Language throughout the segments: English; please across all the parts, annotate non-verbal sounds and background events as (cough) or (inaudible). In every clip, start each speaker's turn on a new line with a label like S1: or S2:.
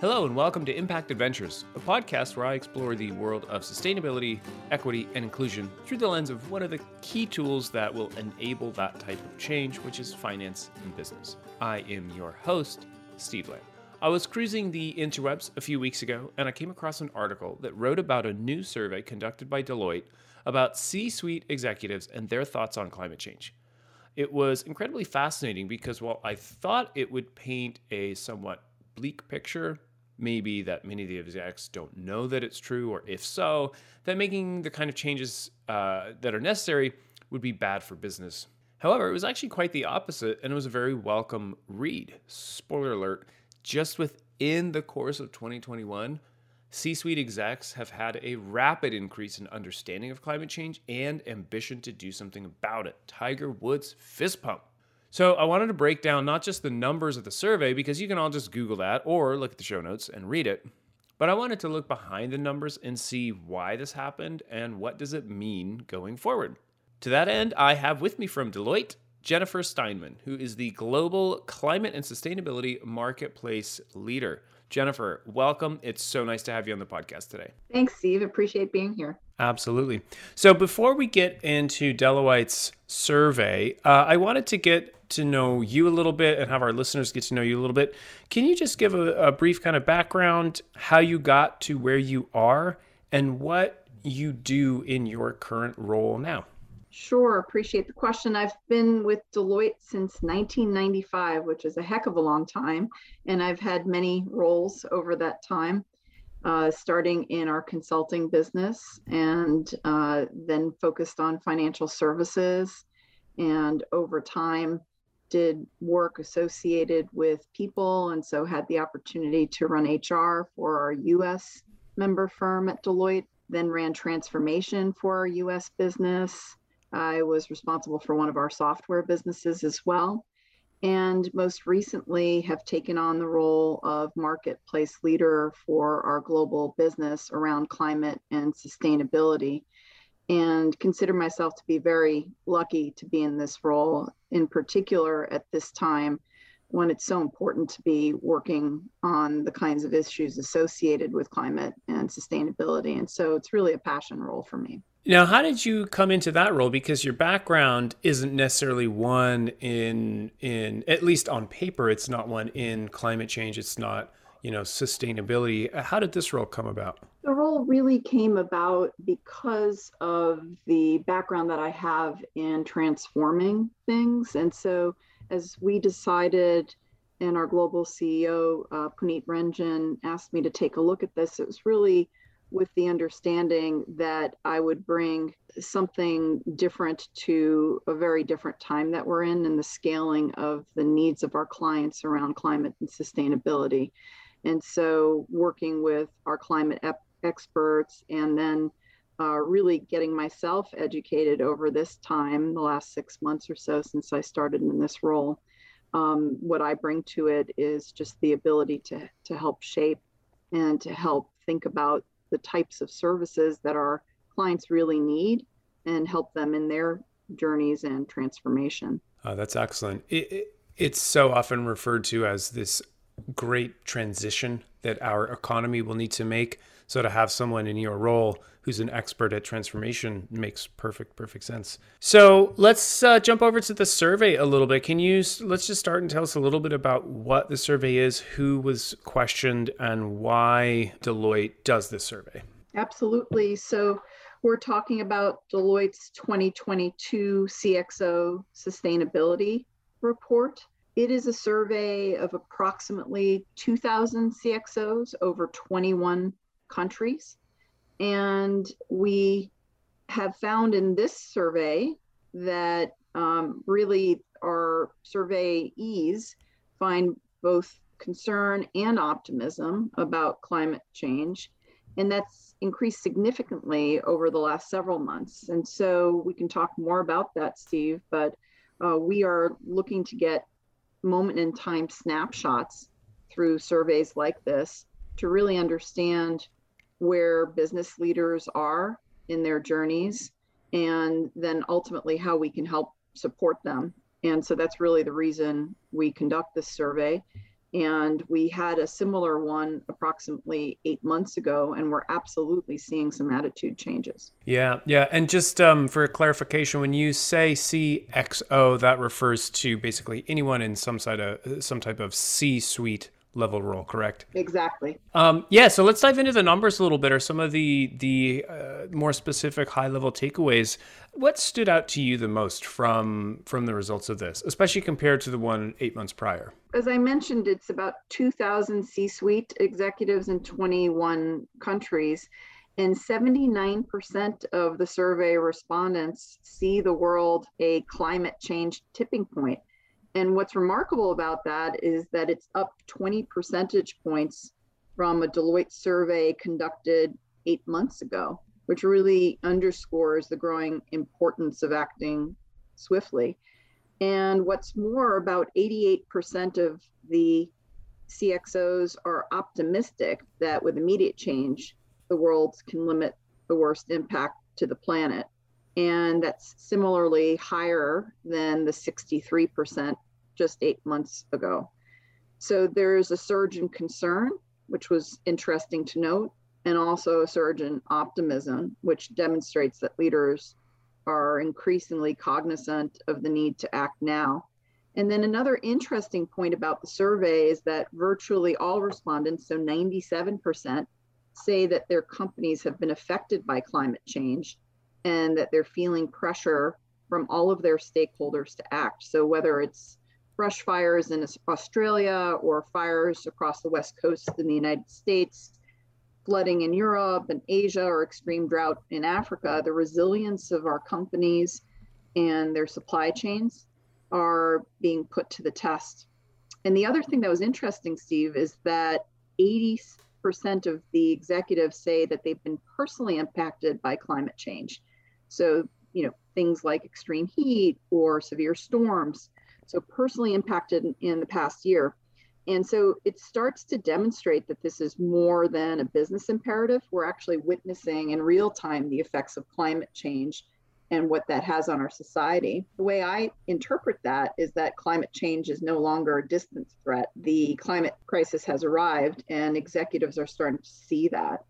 S1: Hello, and welcome to Impact Adventures, a podcast where I explore the world of sustainability, equity, and inclusion through the lens of one of the key tools that will enable that type of change, which is finance and business. I am your host, Steve Lamb. I was cruising the interwebs a few weeks ago, and I came across an article that wrote about a new survey conducted by Deloitte about C suite executives and their thoughts on climate change. It was incredibly fascinating because while I thought it would paint a somewhat bleak picture maybe that many of the execs don't know that it's true, or if so, that making the kind of changes uh, that are necessary would be bad for business. However, it was actually quite the opposite, and it was a very welcome read. Spoiler alert, just within the course of 2021, C suite execs have had a rapid increase in understanding of climate change and ambition to do something about it. Tiger Woods fist pump. So I wanted to break down not just the numbers of the survey, because you can all just Google that or look at the show notes and read it, but I wanted to look behind the numbers and see why this happened and what does it mean going forward. To that end, I have with me from Deloitte Jennifer Steinmann, who is the Global Climate and Sustainability Marketplace Leader. Jennifer, welcome. It's so nice to have you on the podcast today.
S2: Thanks, Steve. Appreciate being here.
S1: Absolutely. So before we get into Deloitte's survey, uh, I wanted to get to know you a little bit and have our listeners get to know you a little bit. Can you just give a, a brief kind of background, how you got to where you are, and what you do in your current role now?
S2: Sure, appreciate the question. I've been with Deloitte since 1995, which is a heck of a long time, and I've had many roles over that time, uh, starting in our consulting business and uh, then focused on financial services. And over time, did work associated with people, and so had the opportunity to run HR for our US member firm at Deloitte, then ran transformation for our US business I was responsible for one of our software businesses as well. And most recently, have taken on the role of marketplace leader for our global business around climate and sustainability. And consider myself to be very lucky to be in this role, in particular at this time when it's so important to be working on the kinds of issues associated with climate and sustainability. And so it's really a passion role for me.
S1: Now, how did you come into that role? Because your background isn't necessarily one in in at least on paper, it's not one in climate change. It's not you know sustainability. How did this role come about?
S2: The role really came about because of the background that I have in transforming things, and so as we decided and our global CEO, uh, Punit Renjen, asked me to take a look at this, it was really with the understanding that I would bring something different to a very different time that we're in and the scaling of the needs of our clients around climate and sustainability. And so, working with our climate ep- experts and then uh, really getting myself educated over this time, the last six months or so since I started in this role. Um, what I bring to it is just the ability to, to help shape and to help think about the types of services that our clients really need and help them in their journeys and transformation.
S1: Oh, that's excellent. It, it, it's so often referred to as this great transition that our economy will need to make. So to have someone in your role who's an expert at transformation makes perfect perfect sense. So let's uh, jump over to the survey a little bit. Can you let's just start and tell us a little bit about what the survey is, who was questioned, and why Deloitte does this survey?
S2: Absolutely. So we're talking about Deloitte's 2022 CXO sustainability report. It is a survey of approximately 2,000 CXOs over 21 countries. And we have found in this survey that um, really our surveyees find both concern and optimism about climate change. And that's increased significantly over the last several months. And so we can talk more about that, Steve, but uh, we are looking to get moment in time snapshots through surveys like this to really understand where business leaders are in their journeys and then ultimately how we can help support them. And so that's really the reason we conduct this survey. And we had a similar one approximately eight months ago, and we're absolutely seeing some attitude changes.
S1: Yeah, yeah. And just um, for clarification, when you say CXO, that refers to basically anyone in some side of some type of C-suite level role, correct?
S2: Exactly.
S1: Um, yeah. So let's dive into the numbers a little bit, or some of the the uh, more specific high level takeaways. What stood out to you the most from from the results of this, especially compared to the one eight months prior?
S2: As I mentioned, it's about 2,000 C-suite executives in 21 countries. And 79% of the survey respondents see the world a climate change tipping point. And what's remarkable about that is that it's up 20 percentage points from a Deloitte survey conducted eight months ago, which really underscores the growing importance of acting swiftly. And what's more, about 88% of the CXOs are optimistic that with immediate change, the world can limit the worst impact to the planet. And that's similarly higher than the 63% just eight months ago. So there's a surge in concern, which was interesting to note, and also a surge in optimism, which demonstrates that leaders are increasingly cognizant of the need to act now. And then another interesting point about the survey is that virtually all respondents, so 97%, say that their companies have been affected by climate change and that they're feeling pressure from all of their stakeholders to act. So whether it's brush fires in Australia or fires across the West Coast in the United States, flooding in Europe and Asia, or extreme drought in Africa, the resilience of our companies and their supply chains are being put to the test. And the other thing that was interesting, Steve, is that 80% of the executives say that they've been personally impacted by climate change. So, you know, things like extreme heat or severe storms so personally impacted in, in the past year. And so it starts to demonstrate that this is more than a business imperative. We're actually witnessing in real time the effects of climate change and what that has on our society. The way I interpret that is that climate change is no longer a distant threat. The climate crisis has arrived, and executives are starting to see that.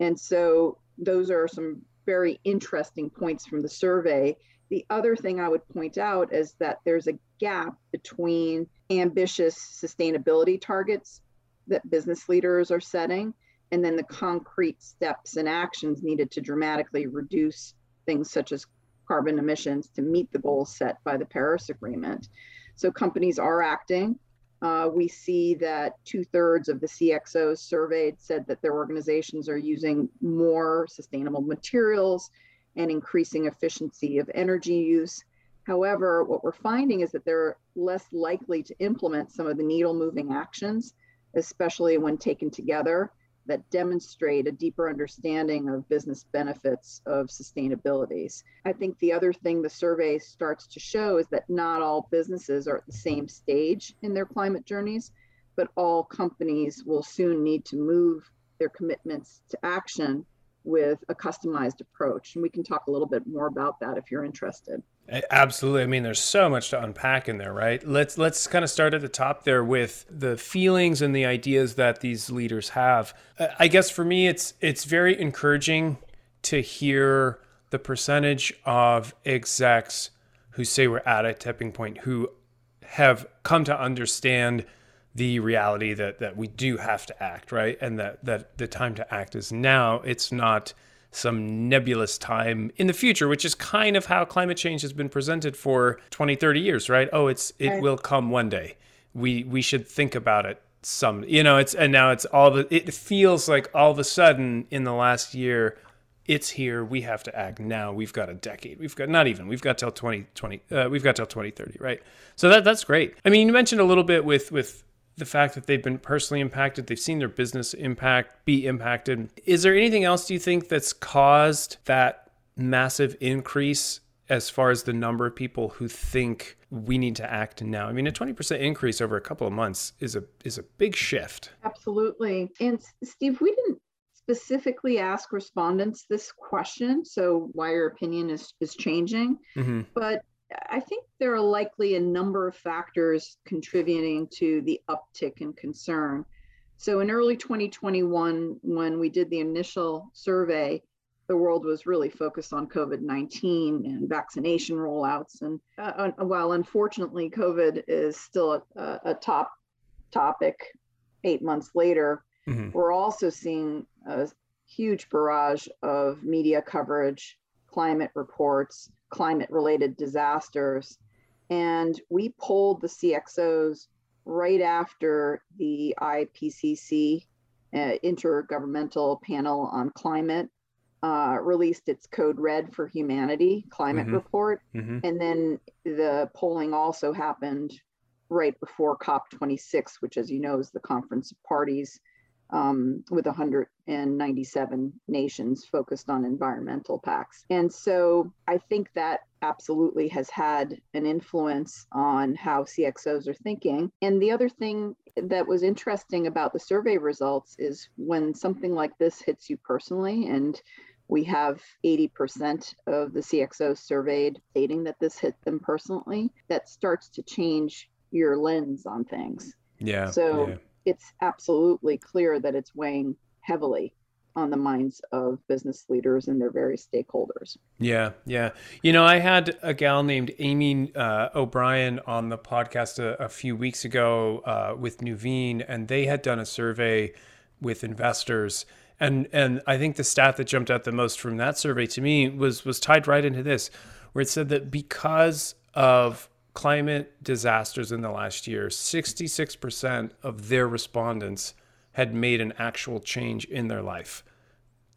S2: And so those are some very interesting points from the survey. The other thing I would point out is that there's a gap between ambitious sustainability targets that business leaders are setting and then the concrete steps and actions needed to dramatically reduce things such as carbon emissions to meet the goals set by the Paris Agreement. So companies are acting. Uh, we see that two thirds of the CXOs surveyed said that their organizations are using more sustainable materials and increasing efficiency of energy use. However, what we're finding is that they're less likely to implement some of the needle moving actions, especially when taken together, that demonstrate a deeper understanding of business benefits of sustainabilities. I think the other thing the survey starts to show is that not all businesses are at the same stage in their climate journeys, but all companies will soon need to move their commitments to action with a customized approach. And we can talk a little bit more about that if you're interested.
S1: Absolutely. I mean, there's so much to unpack in there, right? Let's let's kind of start at the top there with the feelings and the ideas that these leaders have. I guess for me, it's it's very encouraging to hear the percentage of execs who say we're at a tipping point, who have come to understand the reality that that we do have to act, right? And that that the time to act is now. It's not some nebulous time in the future, which is kind of how climate change has been presented for 20, 30 years, right? Oh, it's it right. will come one day. We we should think about it some you know, it's and now it's all the it feels like all of a sudden in the last year it's here. We have to act now. We've got a decade. We've got not even. We've got till 2020. Uh, we've got till 2030, right? So that that's great. I mean, you mentioned a little bit with with the fact that they've been personally impacted, they've seen their business impact be impacted. Is there anything else do you think that's caused that massive increase as far as the number of people who think we need to act now? I mean, a 20% increase over a couple of months is a is a big shift.
S2: Absolutely. And Steve, we didn't specifically ask respondents this question, so why your opinion is is changing. Mm-hmm. But I think there are likely a number of factors contributing to the uptick in concern. So in early 2021, when we did the initial survey, the world was really focused on COVID 19 and vaccination rollouts. And uh, while unfortunately COVID is still a, a top topic eight months later, mm-hmm. we're also seeing a huge barrage of media coverage, climate reports, climate related disasters. And we polled the CXOs right after the IPCC uh, Intergovernmental Panel on Climate uh, released its Code Red for Humanity climate mm-hmm. report. Mm-hmm. And then the polling also happened right before COP26, which, as you know, is the conference of parties um, with 197 nations focused on environmental pacts. And so I think that absolutely has had an influence on how CXOs are thinking. And the other thing that was interesting about the survey results is when something like this hits you personally and we have 80% of the CXOs surveyed stating that this hit them personally. That starts to change your lens on things.
S1: Yeah.
S2: So
S1: yeah.
S2: It's absolutely clear that it's weighing heavily on the minds of business leaders and their various stakeholders.
S1: Yeah, yeah. You know, I had a gal named Amy uh, O'Brien on the podcast a, a few weeks ago uh, with Nuveen, and they had done a survey with investors and and I think the stat that jumped out the most from that survey to me was was tied right into this, where it said that because of climate disasters in the last year, 66% of their respondents had made an actual change in their life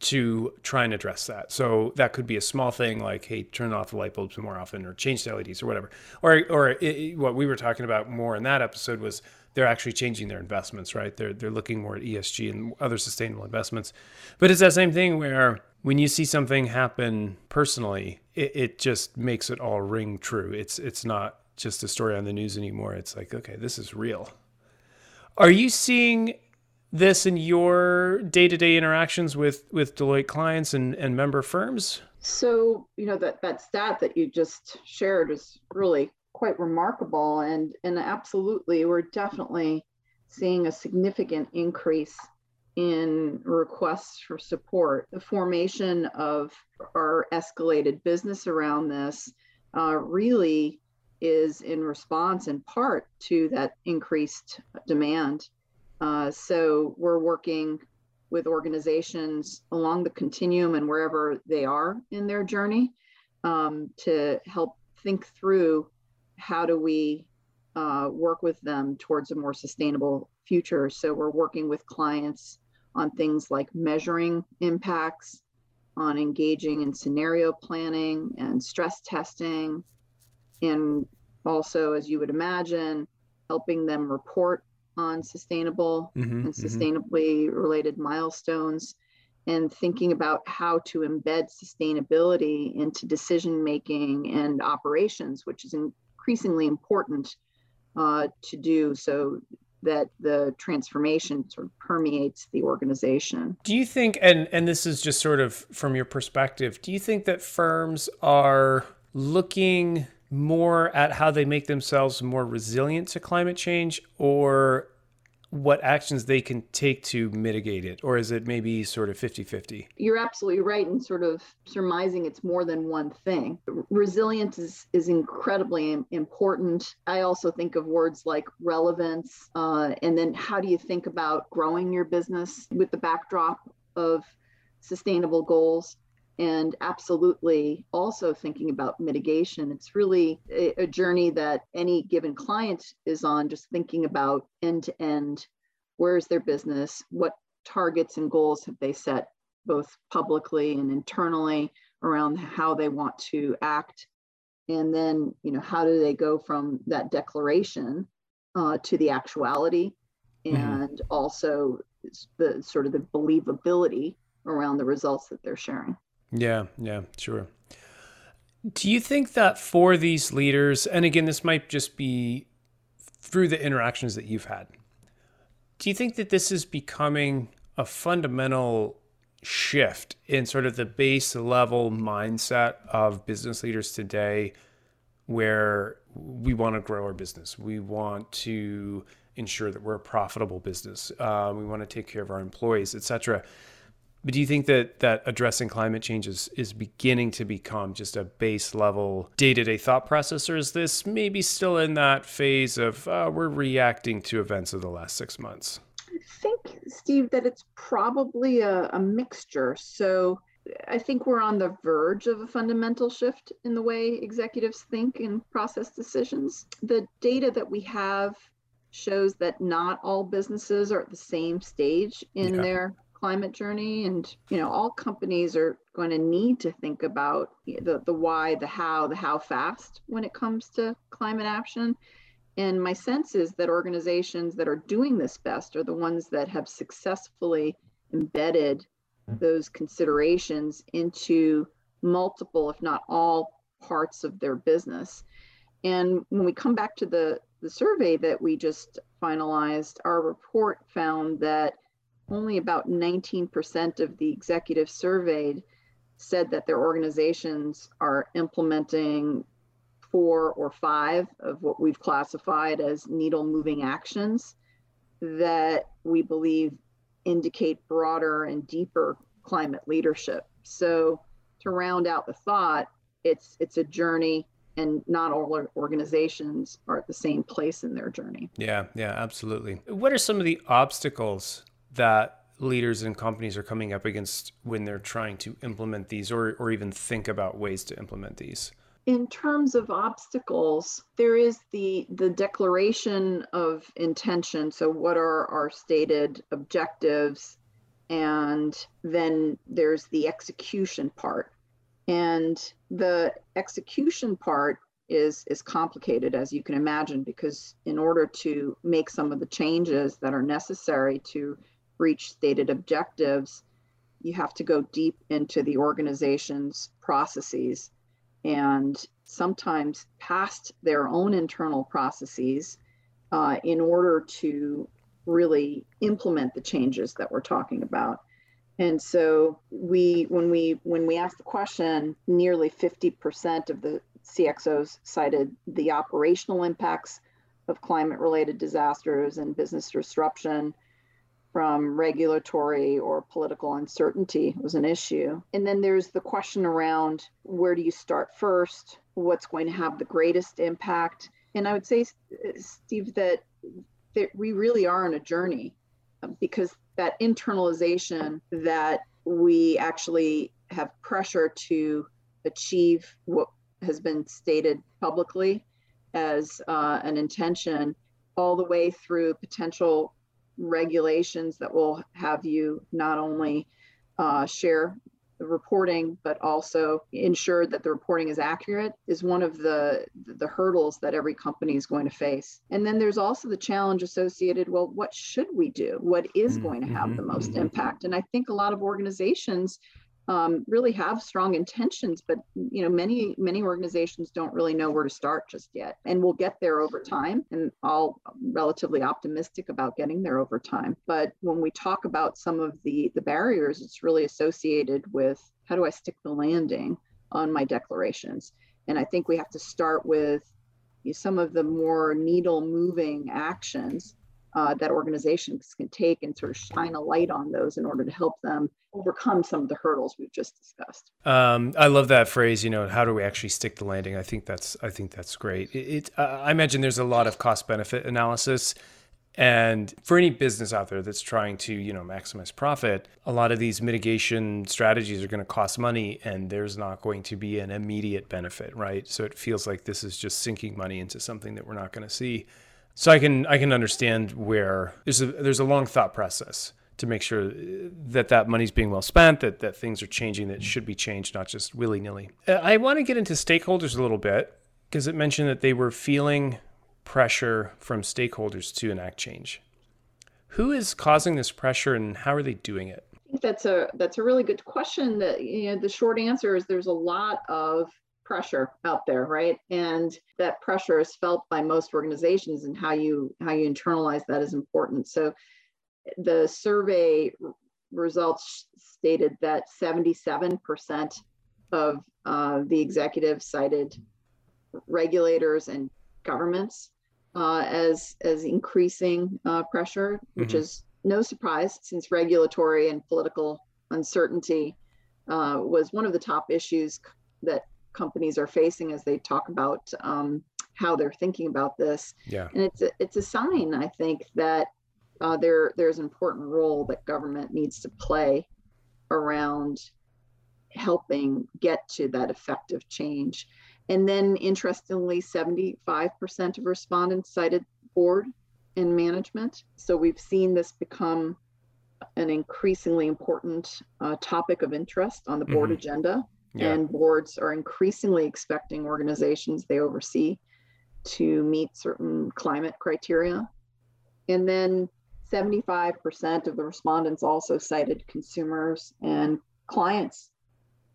S1: to try and address that. So that could be a small thing like, hey, turn off the light bulbs more often or change the LEDs or whatever. Or, or it, what we were talking about more in that episode was they're actually changing their investments, right? They're they're looking more at ESG and other sustainable investments. But it's that same thing where when you see something happen personally, it, it just makes it all ring true. It's it's not just a story on the news anymore. It's like, okay, this is real. Are you seeing this in your day-to-day interactions with with Deloitte clients and, and member firms?
S2: So, you know, that that stat that you just shared is really quite remarkable and and absolutely we're definitely seeing a significant increase in requests for support the formation of our escalated business around this uh, really is in response in part to that increased demand uh, so we're working with organizations along the continuum and wherever they are in their journey um, to help think through how do we uh, work with them towards a more sustainable future? So we're working with clients on things like measuring impacts, on engaging in scenario planning and stress testing, and also, as you would imagine, helping them report on sustainable mm-hmm, and mm-hmm. sustainably mm-hmm. related milestones and thinking about how to embed sustainability into decision making and operations, which is increasingly important uh, to do so that the transformation sort of permeates the organization.
S1: Do you think, and and this is just sort of from your perspective, do you think that firms are looking more at how they make themselves more resilient to climate change, or what actions they can take to mitigate it? Or is it maybe sort of 50-50
S2: you're absolutely right in sort of surmising it's more than one thing. Resilience is is incredibly important. I also think of words like relevance uh, and then how do you think about growing your business with the backdrop of sustainable goals and absolutely also thinking about mitigation. It's really a, a, journey that any given client is on, just thinking about end to end where's their business, what targets and goals have they set, both publicly and internally, around how they want to act. And then, you know, how do they go from that declaration uh, to the actuality mm-hmm. and mm-hmm. also the sort of the believability around the results that they're sharing.
S1: Yeah, yeah, sure. Do you think that for these leaders, and again, this might just be through the interactions that you've had, do you think that this is becoming a fundamental shift in sort of the base level mindset of business leaders today where we want to grow our business. We want to ensure that we're a profitable business. Uh, we want to take care of our employees, etc. But do you think that that addressing climate change is, is beginning to become just a base level day to day thought process, or is this maybe still in that phase of uh, we're reacting to events of the last six months?
S2: I think, Steve, that it's probably a, a mixture. So I think we're on the verge of a fundamental shift in the way executives think and process decisions. The data that we have shows that not all businesses are at the same stage in yeah. their climate journey and you know all companies are going to need to think about the the why the how the how fast when it comes to climate action. And my sense is that organizations that are doing this best are the ones that have successfully embedded those considerations into multiple if not all parts of their business. And when we come back to the the survey that we just finalized our report found that only about 19% of the executives surveyed said that their organizations are implementing four or five of what we've classified as needle moving actions that we believe indicate broader and deeper climate leadership. So to round out the thought, it's it's a journey and not all organizations are at the same place in their journey.
S1: Yeah, yeah, absolutely. What are some of the obstacles that leaders and companies are coming up against when they're trying to implement these or, or even think about ways to implement these?
S2: In terms of obstacles, there is the the declaration of intention. So what are our stated objectives? And then there's the execution part. And the execution part is is complicated as you can imagine because in order to make some of the changes that are necessary to reach stated objectives, you have to go deep into the organization's processes and sometimes past their own internal processes uh, in order to really implement the changes that we're talking about. And so we, when we when we asked the question, nearly 50% of the CXOs cited the operational impacts of climate-related disasters and business disruption from regulatory or political uncertainty was an issue. And then there's the question around where do you start first? What's going to have the greatest impact? And I would say, Steve, that, that we really are on a journey um, because that internalization that we actually have pressure to achieve what has been stated publicly as uh, an intention all the way through potential regulations that will have you not only uh, share the reporting, but also ensure that the reporting is accurate is one of the the hurdles that every company is going to face. And then there's also the challenge associated. Well, what should we do? What is mm-hmm. going to have the most mm-hmm. impact? And I think a lot of organizations um, really have strong intentions, but you know many many organizations don't really know where to start just yet, and we'll get there over time. And all relatively optimistic about getting there over time. But when we talk about some of the the barriers, it's really associated with how do I stick the landing on my declarations, and I think we have to start with some of the more needle moving actions uh, that organizations can take and sort of shine a light on those in order to help them overcome some of the hurdles we've just discussed.
S1: Um, I love that phrase. You know, how do we actually stick the landing? I think that's I think that's great. It, it uh, I imagine there's a lot of cost benefit analysis. And for any business out there that's trying to, you know, maximize profit, a lot of these mitigation strategies are going to cost money and there's not going to be an immediate benefit, right? So it feels like this is just sinking money into something that we're not going to see. So I can I can understand where there's a there's a long thought process to make sure that that money's being well spent, that that things are changing that should be changed, not just willy nilly. Uh, I want to get into stakeholders a little bit because it mentioned that they were feeling pressure from stakeholders to enact change. Who is causing this pressure, and how are they doing it?
S2: I think that's a that's a really good question. That you know, the short answer is there's a lot of pressure out there right and that pressure is felt by most organizations and how you how you internalize that is important so the survey results stated that 77% of uh, the executives cited regulators and governments uh, as as increasing uh, pressure, which mm-hmm. is no surprise since regulatory and political uncertainty uh, was one of the top issues that companies are facing as they talk about um, how they're thinking about this.
S1: Yeah.
S2: And it's a, it's a sign, I think, that uh, there there's an important role that government needs to play around helping get to that effective change. And then, interestingly, 75% of respondents cited board and management. So we've seen this become an increasingly important uh, topic of interest on the board mm-hmm. agenda. Yeah. And boards are increasingly expecting organizations they oversee to meet certain climate criteria. And then 75% of the respondents also cited consumers and clients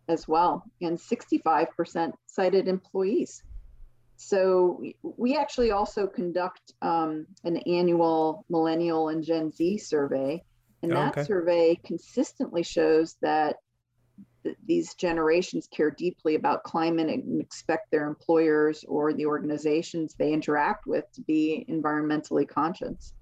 S2: as well, and 65% cited employees. So we actually also conduct um, an annual millennial and Gen Z survey, and oh, that okay. survey consistently shows that th- these generations care deeply about climate and expect their employers or the organizations they interact with to be environmentally conscious.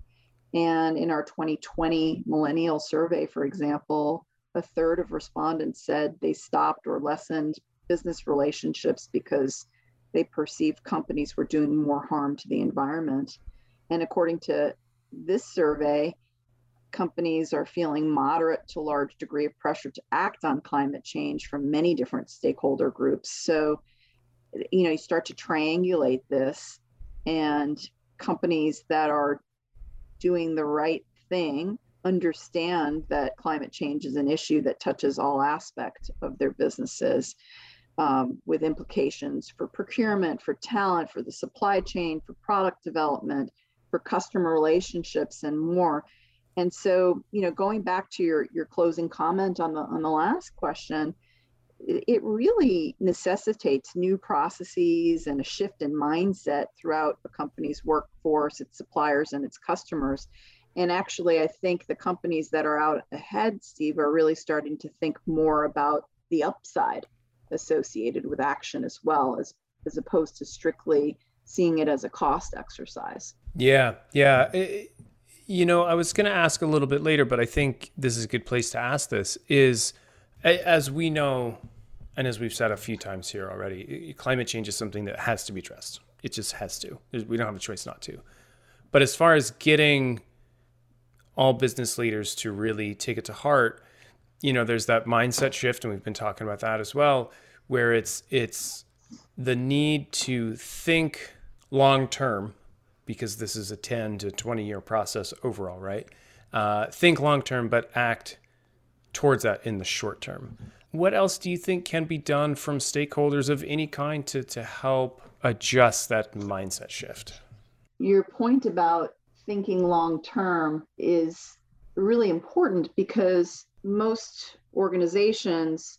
S2: And in our 2020 millennial survey, for example, a third of respondents said they stopped or lessened business relationships because they perceived companies were doing more harm to the environment. And according to this survey, companies are feeling moderate to large degree of pressure to act on climate change from many different stakeholder groups. So, you know, you start to triangulate this, and companies that are doing the right thing understand that climate change is an issue that touches all aspects of their businesses um, with implications for procurement, for talent, for the supply chain, for product development, for customer relationships, and more. And so, you know, going back to your your closing comment on the on the last question, it, really necessitates new processes and a shift in mindset throughout a company's workforce, its suppliers, and its customers. And actually, I think the companies that are out ahead, Steve, are really starting to think more about the upside associated with action as well as as opposed to strictly seeing it as a cost exercise.
S1: Yeah, yeah. It, you know, I was going to ask a little bit later, but I think this is a good place to ask this is as we know and as we've said a few times here already, climate change is something that has to be addressed. It just has to. We don't have a choice not to. But as far as getting all business leaders to really take it to heart, you know, there's that mindset shift, and we've been talking about that as well, where it's it's the need to think long term, because this is a 10 to 20 year process overall, right? Uh, think long term, but act towards that in the short term. What else do you think can be done from stakeholders of any kind to, to help adjust that mindset shift?
S2: Your point about thinking long term is really important because most organizations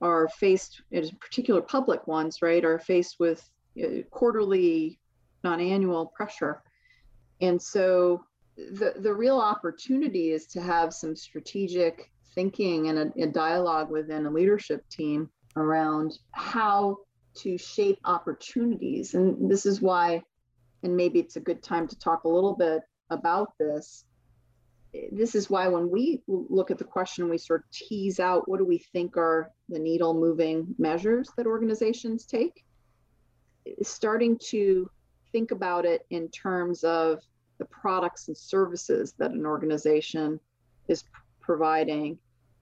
S2: are faced, in particular public ones, right, are faced with uh, quarterly, non-annual pressure. And so the, the real opportunity is to have some strategic thinking and a, a dialogue within a leadership team around how to shape opportunities. And this is why, and maybe it's a good time to talk a little bit about this, this is why when we look at the question, we sort of tease out what do we think are the needle moving measures that organizations take, starting to think about it in terms of the products and services that an organization is providing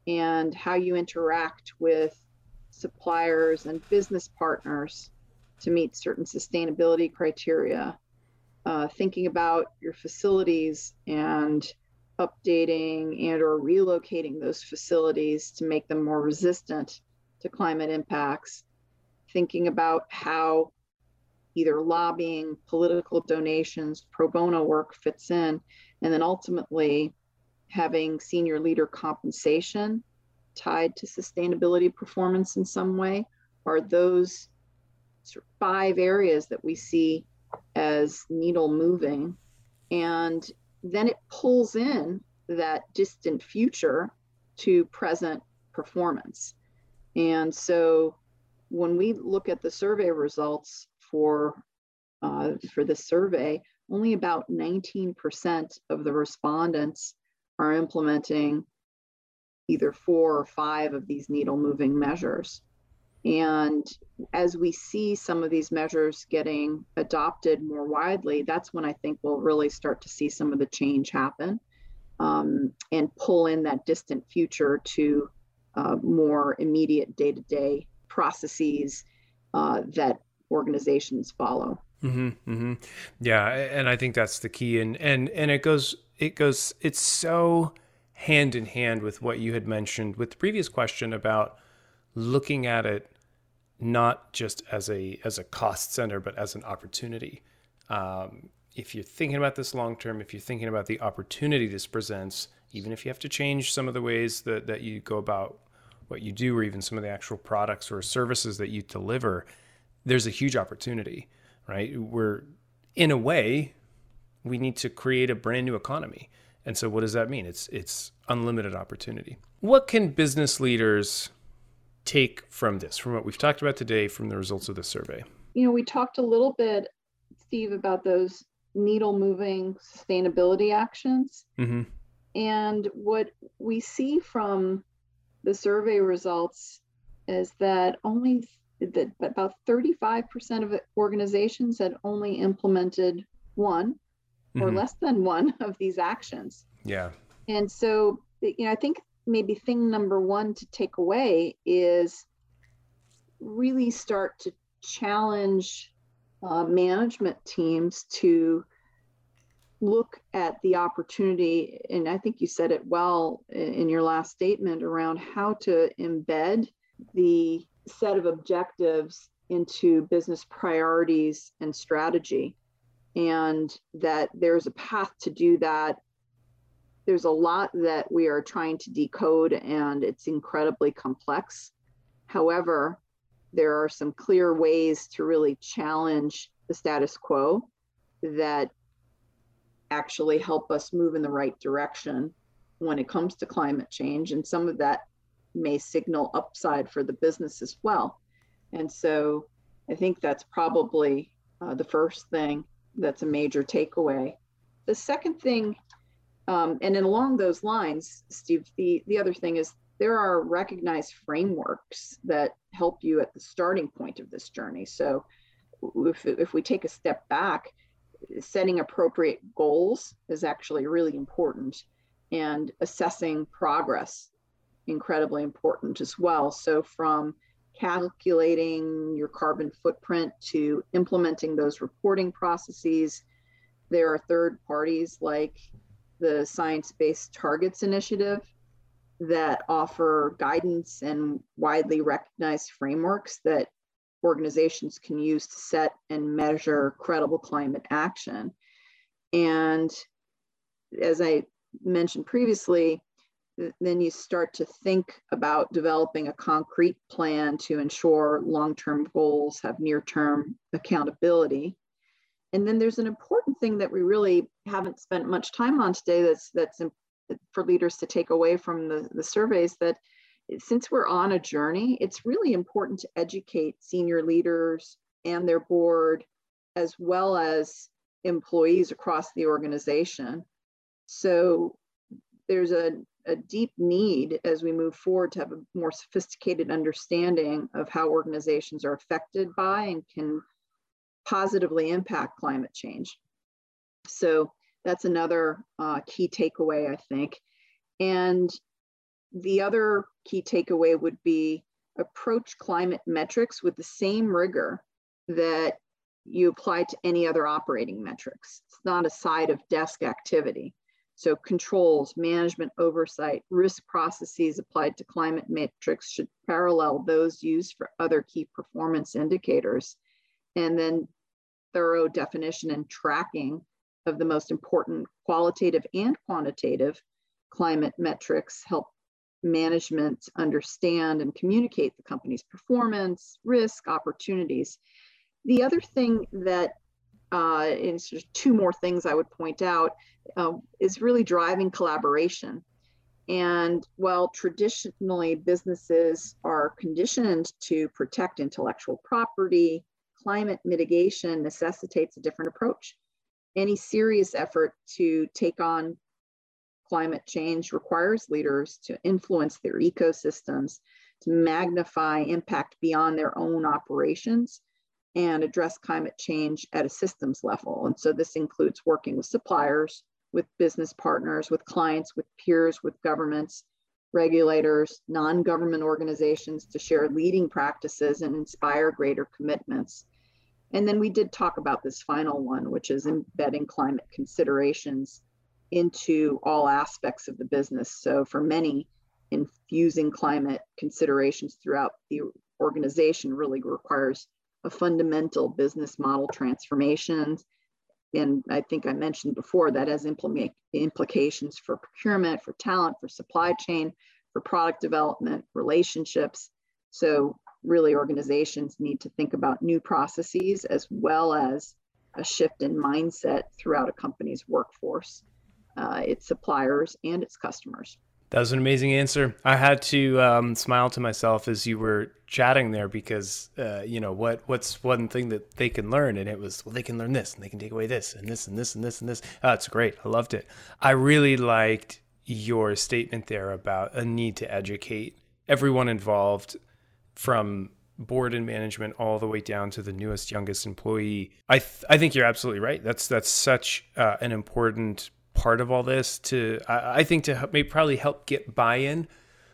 S2: and how you interact with suppliers and business partners to meet certain sustainability criteria. Uh, thinking about your facilities and updating and or relocating those facilities to make them more resistant to climate impacts thinking about how either lobbying political donations pro bono work fits in and then ultimately having senior leader compensation tied to sustainability performance in some way are those five areas that we see as needle moving and then it pulls in that distant future to present performance. And so when we look at the survey results for uh, for the survey, only about 19% of the respondents are implementing either four or five of these needle moving measures. And as we see some of these measures getting adopted more widely, that's when I think we'll really start to see some of the change happen um, and pull in that distant future to uh, more immediate day to day processes uh, that organizations follow.
S1: Mm-hmm, mm-hmm. Yeah, and I think that's the key, and and and it goes it goes it's so hand in hand with what you had mentioned with the previous question about looking at it not just as a as a cost center but as an opportunity um, if you're thinking about this long term if you're thinking about the opportunity this presents even if you have to change some of the ways that, that you go about what you do or even some of the actual products or services that you deliver there's a huge opportunity right we're in a way we need to create a brand new economy and so what does that mean? It's it's unlimited opportunity. What can business leaders take from this, from what we've talked about today, from the results of the survey?
S2: You know, we talked a little bit, Steve, about those needle moving sustainability actions. Mm-hmm. And what we see from the survey results is that only that about 35% of organizations had only implemented one or mm-hmm. less than one (laughs) of these actions.
S1: Yeah.
S2: And so, you know, I think maybe thing number one to take away is really start to challenge uh, management teams to look at the opportunity. And I think you said it well in your last statement around how to embed the set of objectives into business priorities and strategy and that there's a path to do that. There's a lot that we are trying to decode, and it's incredibly complex. However, there are some clear ways to really challenge the status quo that actually help us move in the right direction when it comes to climate change. And some of that may signal upside for the business as well. And so I think that's probably uh, the first thing that's a major takeaway. The second thing, um, and along those lines, Steve, the, the other thing is there are recognized frameworks that help you at the starting point of this journey. So if, if we take a step back, setting appropriate goals is actually really important and assessing progress incredibly important as well. So from calculating your carbon footprint to implementing those reporting processes. There are third parties like the Science Based Targets Initiative that offer guidance and widely recognized frameworks that organizations can use to set and measure credible climate action. And as I mentioned previously, then you start to think about developing a concrete plan to ensure long-term goals have near-term accountability. And then there's an important thing that we really haven't spent much time on today that's that's for leaders to take away from the, the surveys that since we're on a journey, it's really important to educate senior leaders and their board, as well as employees across the organization. So there's a a deep need as we move forward to have a more sophisticated understanding of how organizations are affected by and can positively impact climate change. So that's another uh, key takeaway, I think. And the other key takeaway would be approach climate metrics with the same rigor that you apply to any other operating metrics. It's not a side of desk activity. So controls, management oversight, risk processes applied to climate metrics should parallel those used for other key performance indicators. And then thorough definition and tracking of the most important qualitative and quantitative climate metrics help management understand and communicate the company's performance, risk, opportunities. The other thing that uh, and sort of two more things I would point out uh, is really driving collaboration. And while traditionally businesses are conditioned to protect intellectual property, climate mitigation necessitates a different approach. Any serious effort to take on climate change requires leaders to influence their ecosystems, to magnify impact beyond their own operations, and address climate change at a systems level. And so this includes working with suppliers, with business partners, with clients, with peers, with governments, regulators, non government organizations to share leading practices and inspire greater commitments. And then we did talk about this final one, which is embedding climate considerations into all aspects of the business. So, for many, infusing climate considerations throughout the organization really requires fundamental business model transformation and I think I mentioned before that has implications for procurement, for talent, for supply chain, for product development, relationships. So really organizations need to think about new processes as well as a shift in mindset throughout a company's workforce, uh, its suppliers and its customers.
S1: That was an amazing answer. I had to um, smile to myself as you were chatting there because uh, you know what what's one thing that they can learn, and it was well they can learn this and they can take away this and this and this and this and this. Oh, it's great. I loved it. I really liked your statement there about a need to educate everyone involved from board and management all the way down to the newest youngest employee. I th- I think you're absolutely right. That's that's such uh, an important part of all this to I, I think to help, maybe probably help get buy-in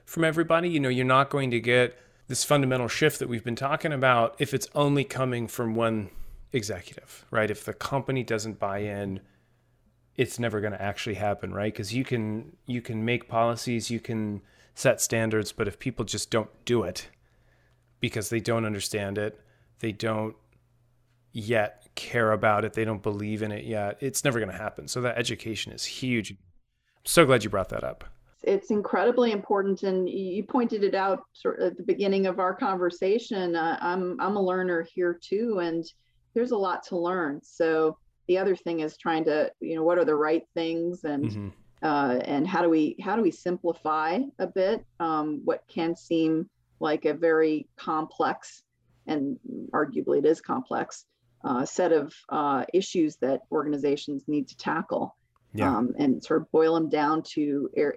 S1: from everybody. You know, you're not going to get this fundamental shift that we've been talking about if it's only coming from one executive, right? If the company doesn't buy in, it's never going to actually happen, right? Because you can you can make policies, you can set standards, but if people just don't do it because they don't understand it, they don't yet care about it, they don't believe in it yet, it's never going to happen. So that education is huge. I'm so glad you brought that up.
S2: It's incredibly important, and you pointed it out sort of at the beginning of our conversation. Uh, I'm I'm a learner here too, and there's a lot to learn. So the other thing is trying to, you know, what are the right things, and mm-hmm. uh, and how do we how do we simplify a bit um, what can seem like a very complex, and arguably it is complex, uh, set of uh, issues that organizations need to tackle yeah. um, and sort of boil them down to air,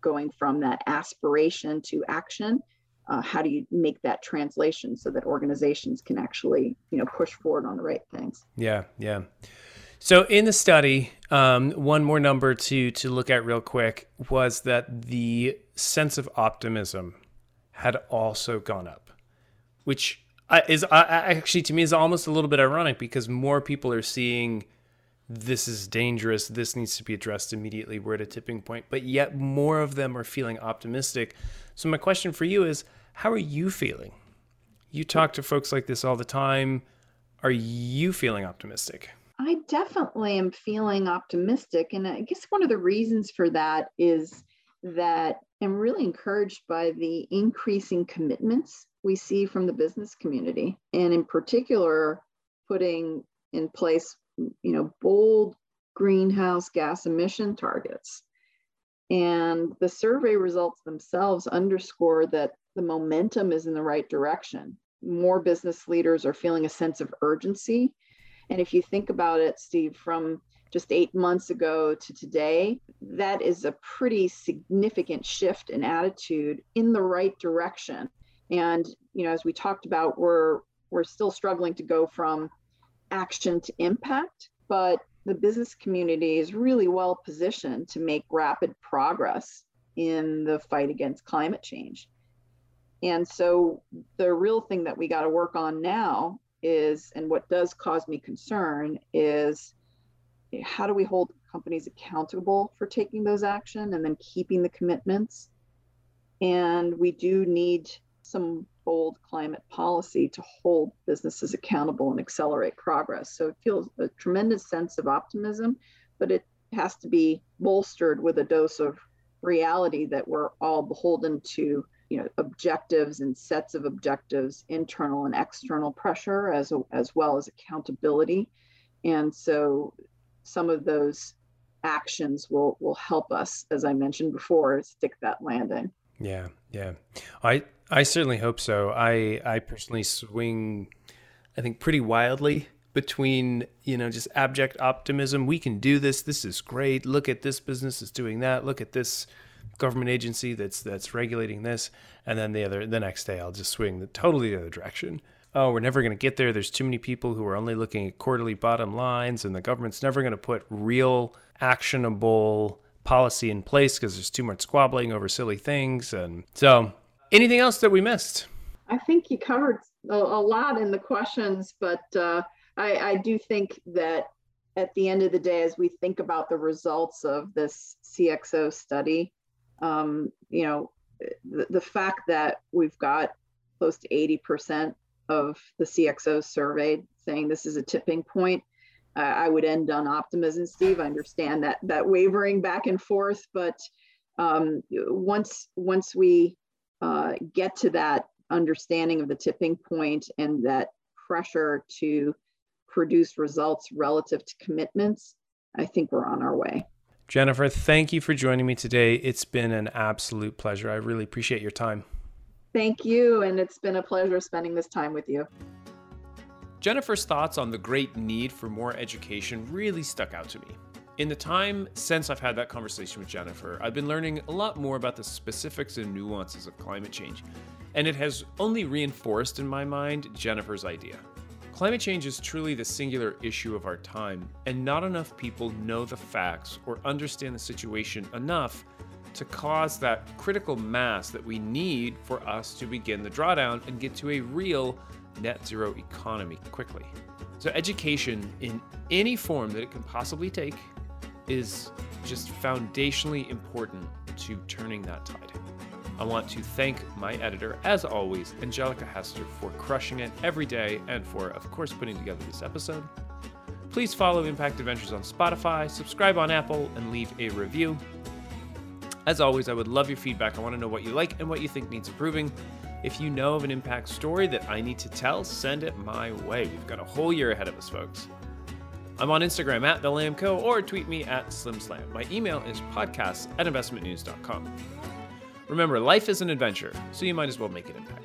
S2: going from that aspiration to action uh, how do you make that translation so that organizations can actually you know push forward on the right things
S1: yeah yeah so in the study um, one more number to to look at real quick was that the sense of optimism had also gone up which is actually to me is almost a little bit ironic because more people are seeing this is dangerous. This needs to be addressed immediately. We're at a tipping point, but yet more of them are feeling optimistic. So my question for you is, how are you feeling? You talk to folks like this all the time. Are you feeling optimistic?
S2: I definitely am feeling optimistic. And I guess one of the reasons for that is that I'm really encouraged by the increasing commitments we see from the business community, and in particular, putting in place, you know, bold greenhouse gas emission targets. And the survey results themselves underscore that the momentum is in the right direction. More business leaders are feeling a sense of urgency. And if you think about it, Steve, from just eight months ago to today, that is a pretty significant shift in attitude in the right direction. And you know, as we talked about, we're we're still struggling to go from action to impact, but the business community is really well positioned to make rapid progress in the fight against climate change. And so the real thing that we got to work on now is, and what does cause me concern is how do we hold companies accountable for taking those action and then keeping the commitments? And we do need some bold climate policy to hold businesses accountable and accelerate progress. So it feels a tremendous sense of optimism, but it has to be bolstered with a dose of reality that we're all beholden to you know objectives and sets of objectives internal and external pressure as as well as accountability and so some of those actions will will help us as i mentioned before stick that landing
S1: yeah yeah i I certainly hope so. I I personally swing I think, pretty wildly between, you know, just abject optimism. We can do this. This is great. Look at this business is doing that. Look at this government agency that's that's regulating this. And then the other the next day I'll just swing the totally the other direction. Oh, we're never going to get there. There's too many people who are only looking at quarterly bottom lines, and the government's never going to put real, actionable policy in place because there's too much squabbling over silly things. And so, anything else that we missed?
S2: I think you covered a, a lot in the questions, but uh, I, I do think that at the end of the day, as we think about the results of this CXO study, um, you know, the, the fact that we've got close to 80% of the CXOs surveyed saying this is a tipping point, uh, I would end on optimism, Steve. I understand that that wavering back and forth, but um, once once we uh, get to that understanding of the tipping point and that pressure to produce results relative to commitments, I think we're on our way.
S1: Jennifer, thank you for joining me today. It's been an absolute pleasure. I really appreciate your time.
S2: Thank you. And it's been a pleasure spending this time with you.
S1: Jennifer's thoughts on the great need for more education really stuck out to me. In the time since I've had that conversation with Jennifer, I've been learning a lot more about the specifics and nuances of climate change, and it has only reinforced in my mind Jennifer's idea. Climate change is truly the singular issue of our time, and not enough people know the facts or understand the situation enough to cause that critical mass that we need for us to begin the drawdown and get to a real net zero economy quickly. So, education in any form that it can possibly take is just foundationally important to turning that tide. I want to thank my editor, as always, Angelica Hester, for crushing it every day and for, of course, putting together this episode. Please follow Impact Adventures on Spotify, subscribe on Apple, and leave a review. As always, I would love your feedback. I want to know what you like and what you think needs improving. If you know of an impact story that I need to tell, send it my way. We've got a whole year ahead of us, folks. I'm on Instagram at the Co. or tweet me at SlimSlam. My email is podcasts at investmentnews.com. Remember, life is an adventure, so you might as well make an impact.